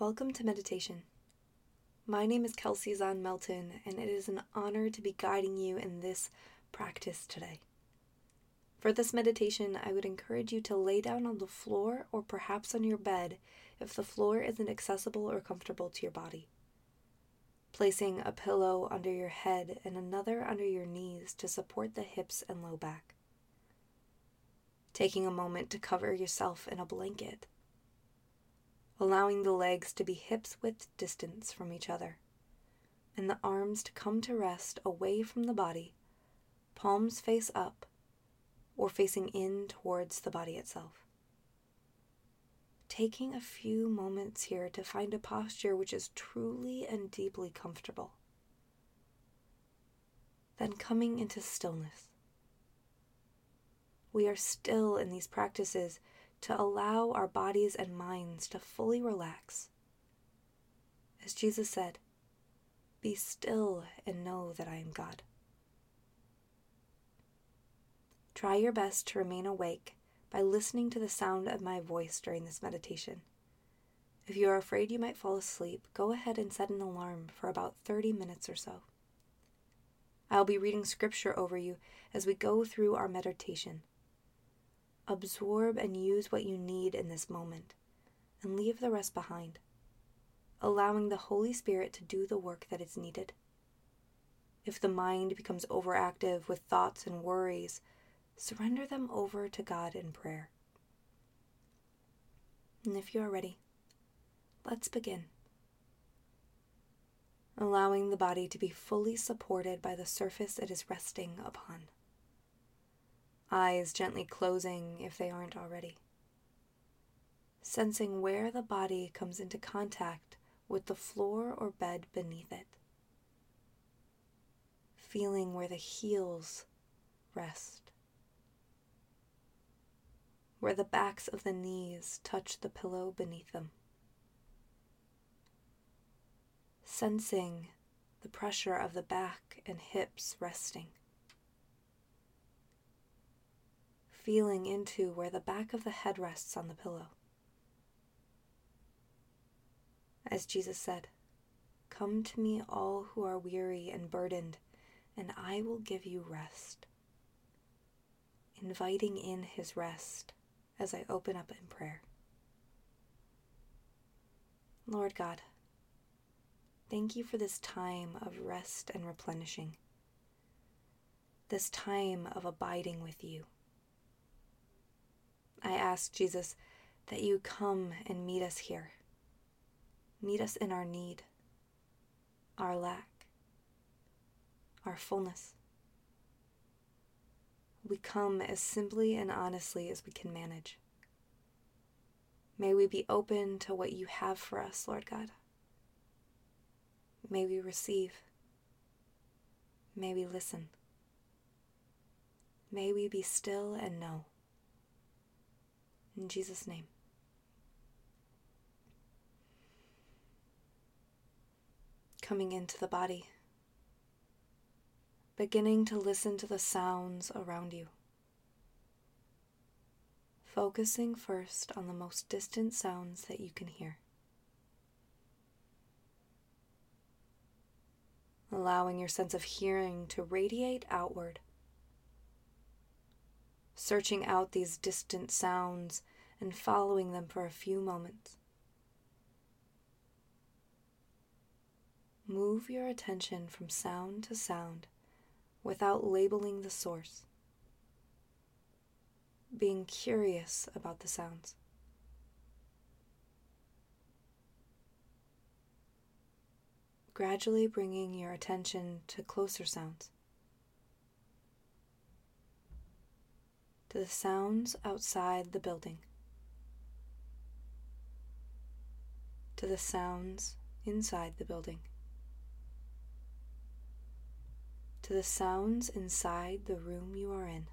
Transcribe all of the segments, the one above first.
Welcome to meditation. My name is Kelsey Zahn Melton, and it is an honor to be guiding you in this practice today. For this meditation, I would encourage you to lay down on the floor or perhaps on your bed if the floor isn't accessible or comfortable to your body. Placing a pillow under your head and another under your knees to support the hips and low back. Taking a moment to cover yourself in a blanket allowing the legs to be hips width distance from each other, and the arms to come to rest away from the body, palms face up, or facing in towards the body itself. Taking a few moments here to find a posture which is truly and deeply comfortable. Then coming into stillness. We are still in these practices to allow our bodies and minds to fully relax. As Jesus said, Be still and know that I am God. Try your best to remain awake by listening to the sound of my voice during this meditation. If you are afraid you might fall asleep, go ahead and set an alarm for about 30 minutes or so. I'll be reading scripture over you as we go through our meditation Absorb and use what you need in this moment and leave the rest behind, allowing the Holy Spirit to do the work that is needed. If the mind becomes overactive with thoughts and worries, surrender them over to God in prayer. And if you are ready, let's begin. Allowing the body to be fully supported by the surface it is resting upon eyes gently closing if they aren't already. Sensing where the body comes into contact with the floor or bed beneath it. Feeling where the heels rest. Where the backs of the knees touch the pillow beneath them. Sensing the pressure of the back and hips resting. Feeling into where the back of the head rests on the pillow. As Jesus said, Come to me, all who are weary and burdened, and I will give you rest. Inviting in his rest as I open up in prayer. Lord God, thank you for this time of rest and replenishing, this time of abiding with you. I ask, Jesus, that you come and meet us here. Meet us in our need, our lack, our fullness. We come as simply and honestly as we can manage. May we be open to what you have for us, Lord God. May we receive. May we listen. May we be still and know. In Jesus' name. Coming into the body, beginning to listen to the sounds around you. Focusing first on the most distant sounds that you can hear. Allowing your sense of hearing to radiate outward searching out these distant sounds and following them for a few moments. Move your attention from sound to sound without labeling the source, being curious about the sounds. Gradually bringing your attention to closer sounds. To the sounds outside the building, to the sounds inside the building, to the sounds inside the room you are in.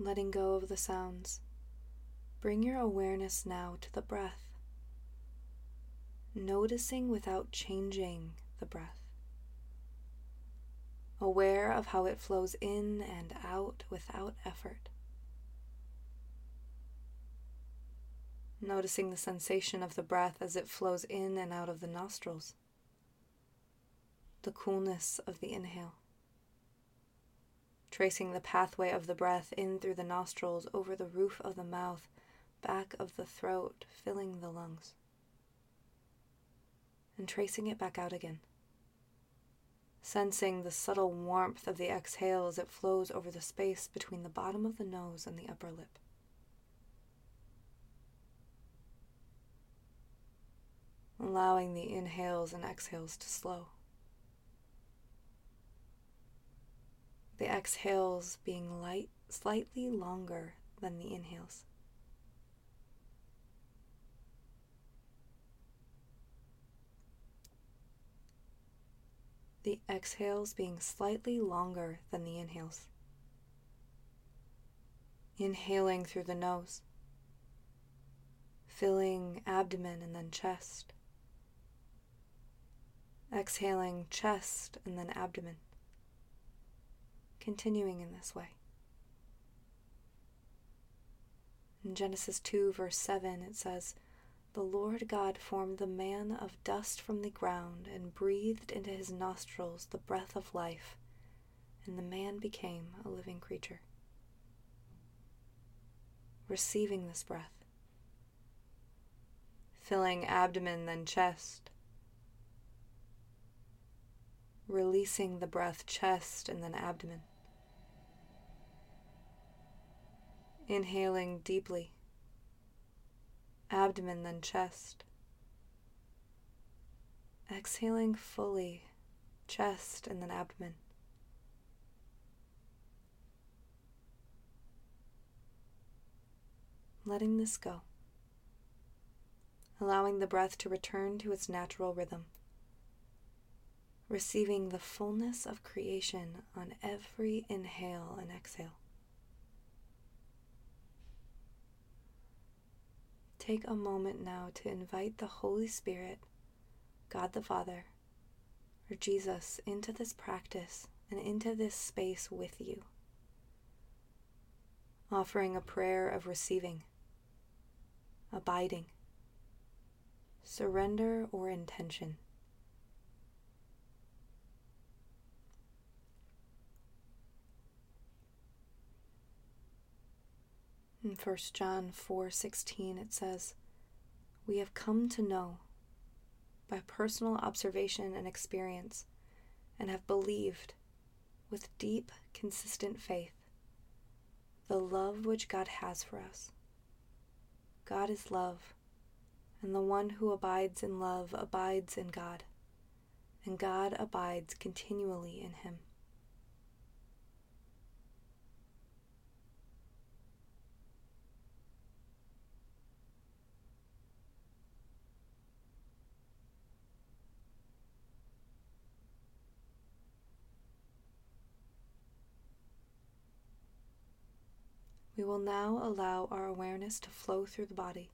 letting go of the sounds. Bring your awareness now to the breath. noticing without changing the breath, aware of how it flows in and out without effort. Noticing the sensation of the breath as it flows in and out of the nostrils, the coolness of the inhale tracing the pathway of the breath in through the nostrils, over the roof of the mouth, back of the throat, filling the lungs, and tracing it back out again. Sensing the subtle warmth of the exhale as it flows over the space between the bottom of the nose and the upper lip. Allowing the inhales and exhales to slow. the exhales being light, slightly longer than the inhales. The exhales being slightly longer than the inhales. Inhaling through the nose, filling abdomen and then chest. Exhaling chest and then abdomen continuing in this way. In Genesis 2, verse 7, it says, The Lord God formed the man of dust from the ground and breathed into his nostrils the breath of life, and the man became a living creature. Receiving this breath, filling abdomen, then chest, releasing the breath, chest, and then abdomen. Inhaling deeply, abdomen, then chest. Exhaling fully, chest, and then abdomen. Letting this go. Allowing the breath to return to its natural rhythm. Receiving the fullness of creation on every inhale and exhale. Take a moment now to invite the Holy Spirit, God the Father, or Jesus into this practice and into this space with you. Offering a prayer of receiving, abiding, surrender, or intention. In 1 John 4:16 it says, "We have come to know by personal observation and experience and have believed with deep consistent faith the love which God has for us. God is love, and the one who abides in love abides in God, and God abides continually in him." Will now allow our awareness to flow through the body,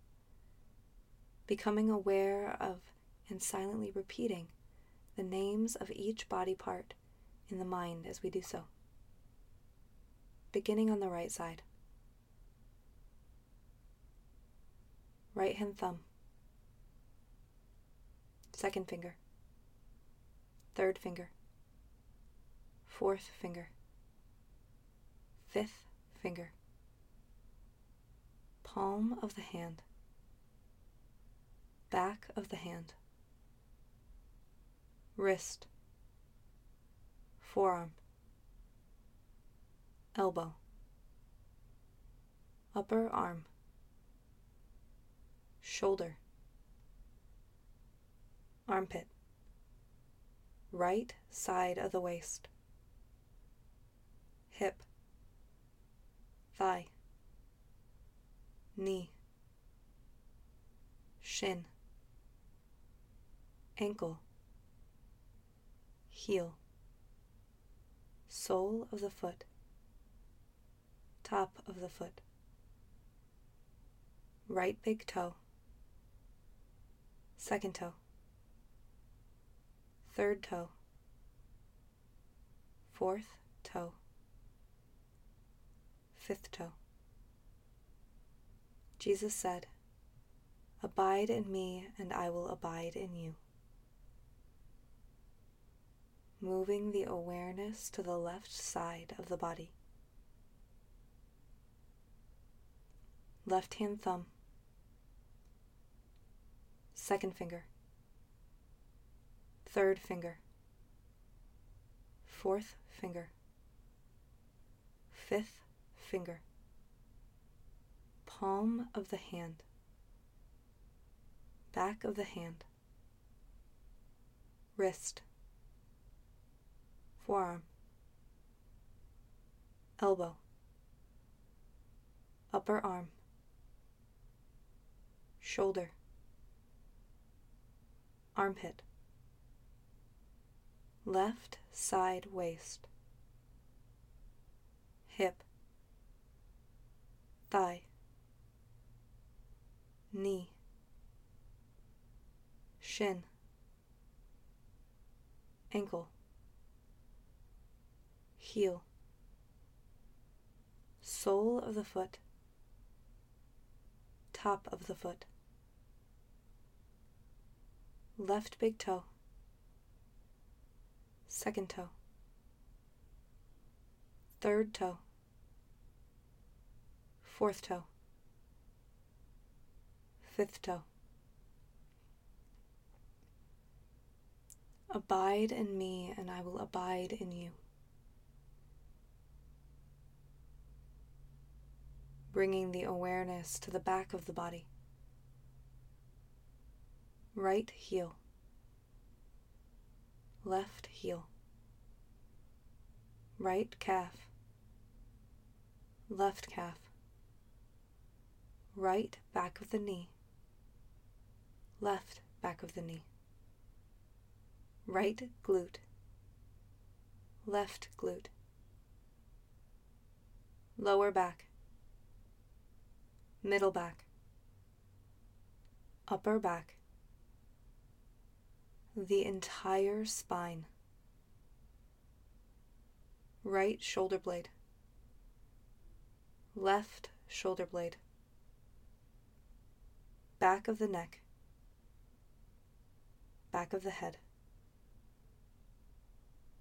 becoming aware of and silently repeating the names of each body part in the mind as we do so. Beginning on the right side. Right hand thumb. Second finger. Third finger. Fourth finger. Fifth finger palm of the hand, back of the hand, wrist, forearm, elbow, upper arm, shoulder, armpit, right side of the waist, hip, thigh knee, shin, ankle, heel, sole of the foot, top of the foot, right big toe, second toe, third toe, fourth toe, fifth toe. Jesus said, Abide in me, and I will abide in you. Moving the awareness to the left side of the body. Left hand thumb, second finger, third finger, fourth finger, fifth finger, palm of the hand, back of the hand, wrist, forearm, elbow, upper arm, shoulder, armpit, left side waist, hip, thigh, knee, shin, ankle, heel, sole of the foot, top of the foot. Left big toe, second toe, third toe, fourth toe, fifth toe. Abide in me, and I will abide in you. Bringing the awareness to the back of the body. Right heel, left heel, right calf, left calf, right back of the knee, left back of the knee, right glute, left glute, lower back, middle back, upper back. The entire spine. Right shoulder blade, left shoulder blade, back of the neck, back of the head.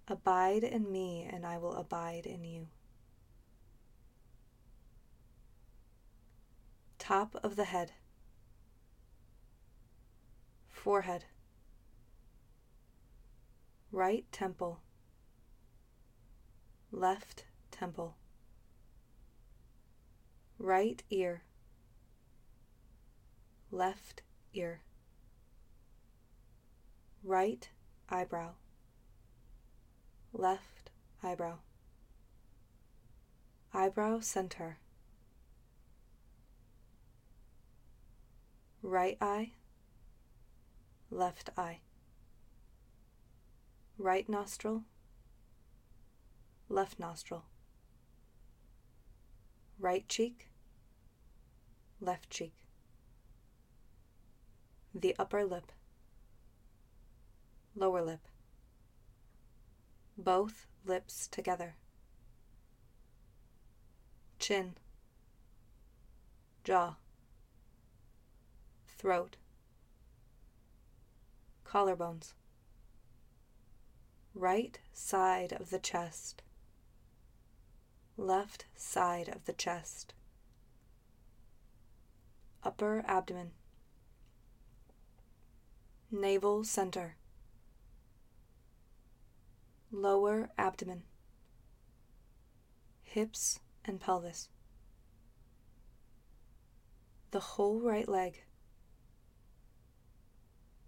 Abide in me, and I will abide in you. Top of the head, forehead, right temple, left temple, right ear, left ear, right eyebrow, left eyebrow, eyebrow center, right eye, left eye. Right nostril, left nostril, right cheek, left cheek, the upper lip, lower lip, both lips together, chin, jaw, throat, collarbones. Right side of the chest, left side of the chest, upper abdomen, navel center, lower abdomen, hips and pelvis, the whole right leg,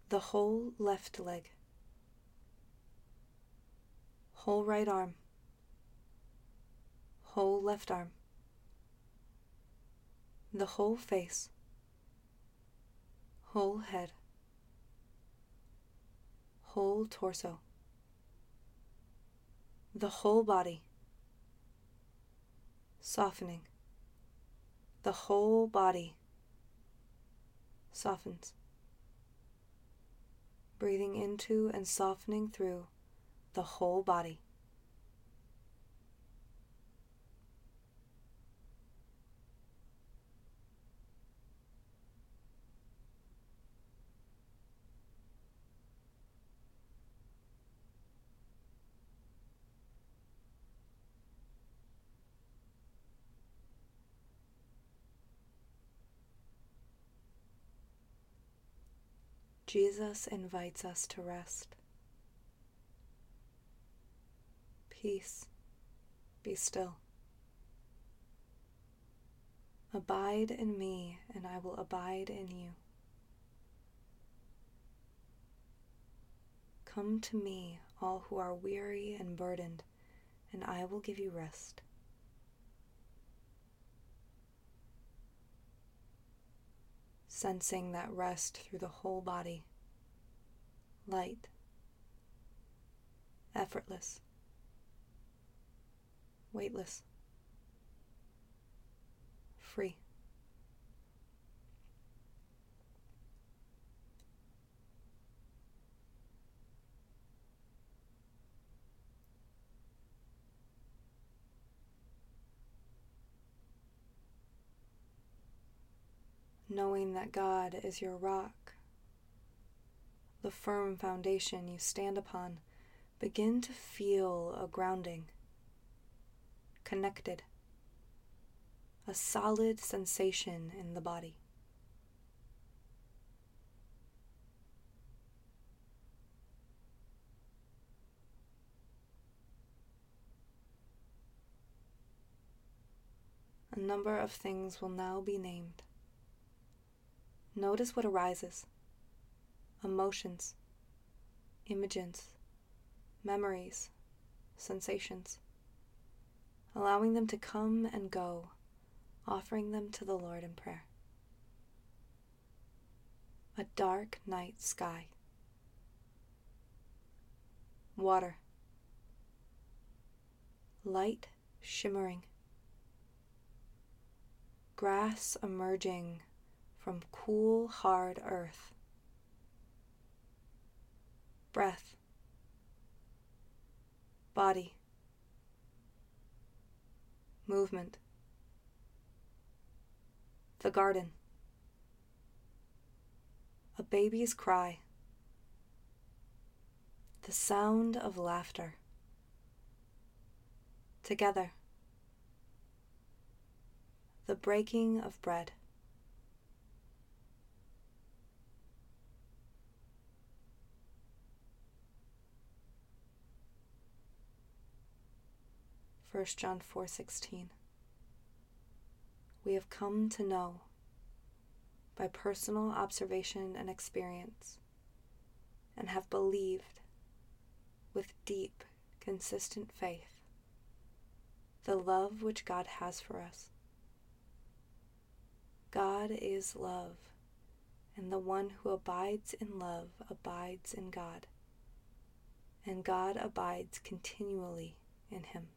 the whole left leg. Whole right arm, whole left arm, the whole face, whole head, whole torso, the whole body, softening, the whole body softens. breathing into and softening through the whole body. Jesus invites us to rest. Peace, be still. Abide in me, and I will abide in you. Come to me, all who are weary and burdened, and I will give you rest. Sensing that rest through the whole body. Light, effortless, weightless, free. Knowing that God is your rock, the firm foundation you stand upon, begin to feel a grounding, connected, a solid sensation in the body. A number of things will now be named. Notice what arises. Emotions, images, memories, sensations, allowing them to come and go, offering them to the Lord in prayer. A dark night sky, water, light shimmering, grass emerging from cool, hard earth. Breath, body, movement, the garden, a baby's cry, the sound of laughter. Together, the breaking of bread. 1 John 4:16 We have come to know by personal observation and experience and have believed with deep consistent faith the love which God has for us. God is love, and the one who abides in love abides in God, and God abides continually in him.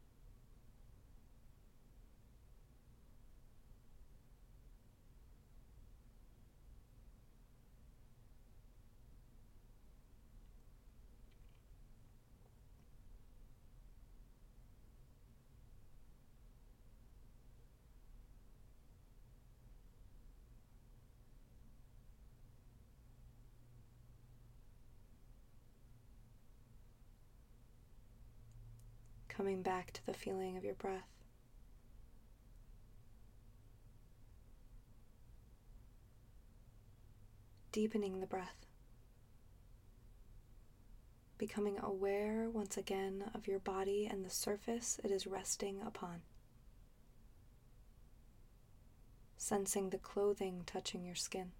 Coming back to the feeling of your breath. Deepening the breath. Becoming aware once again of your body and the surface it is resting upon. Sensing the clothing touching your skin.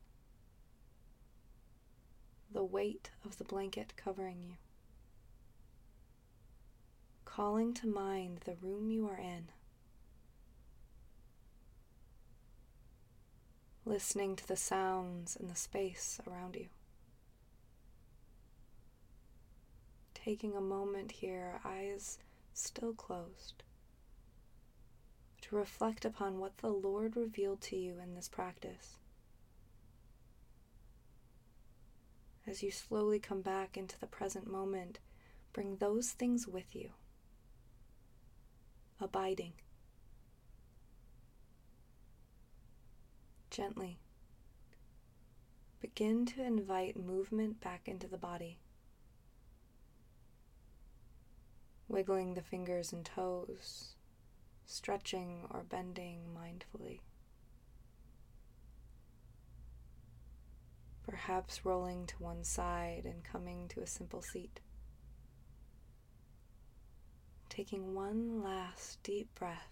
The weight of the blanket covering you calling to mind the room you are in, listening to the sounds in the space around you. Taking a moment here, eyes still closed, to reflect upon what the Lord revealed to you in this practice. As you slowly come back into the present moment, bring those things with you. Abiding. Gently. Begin to invite movement back into the body. Wiggling the fingers and toes, stretching or bending mindfully. Perhaps rolling to one side and coming to a simple seat. Taking one last deep breath.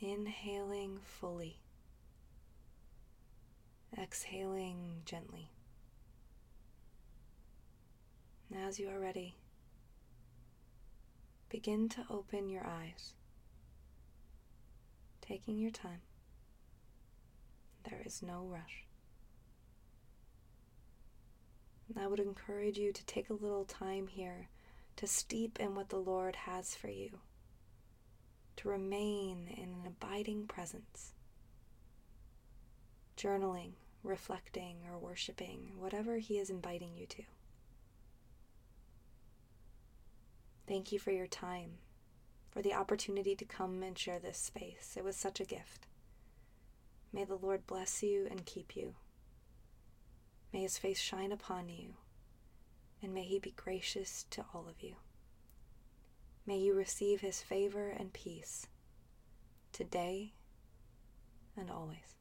Inhaling fully. Exhaling gently. As you are ready, begin to open your eyes, taking your time. There is no rush. I would encourage you to take a little time here to steep in what the Lord has for you, to remain in an abiding presence. Journaling, reflecting, or worshiping, whatever He is inviting you to. Thank you for your time, for the opportunity to come and share this space. It was such a gift. May the Lord bless you and keep you. May his face shine upon you, and may he be gracious to all of you. May you receive his favor and peace today and always.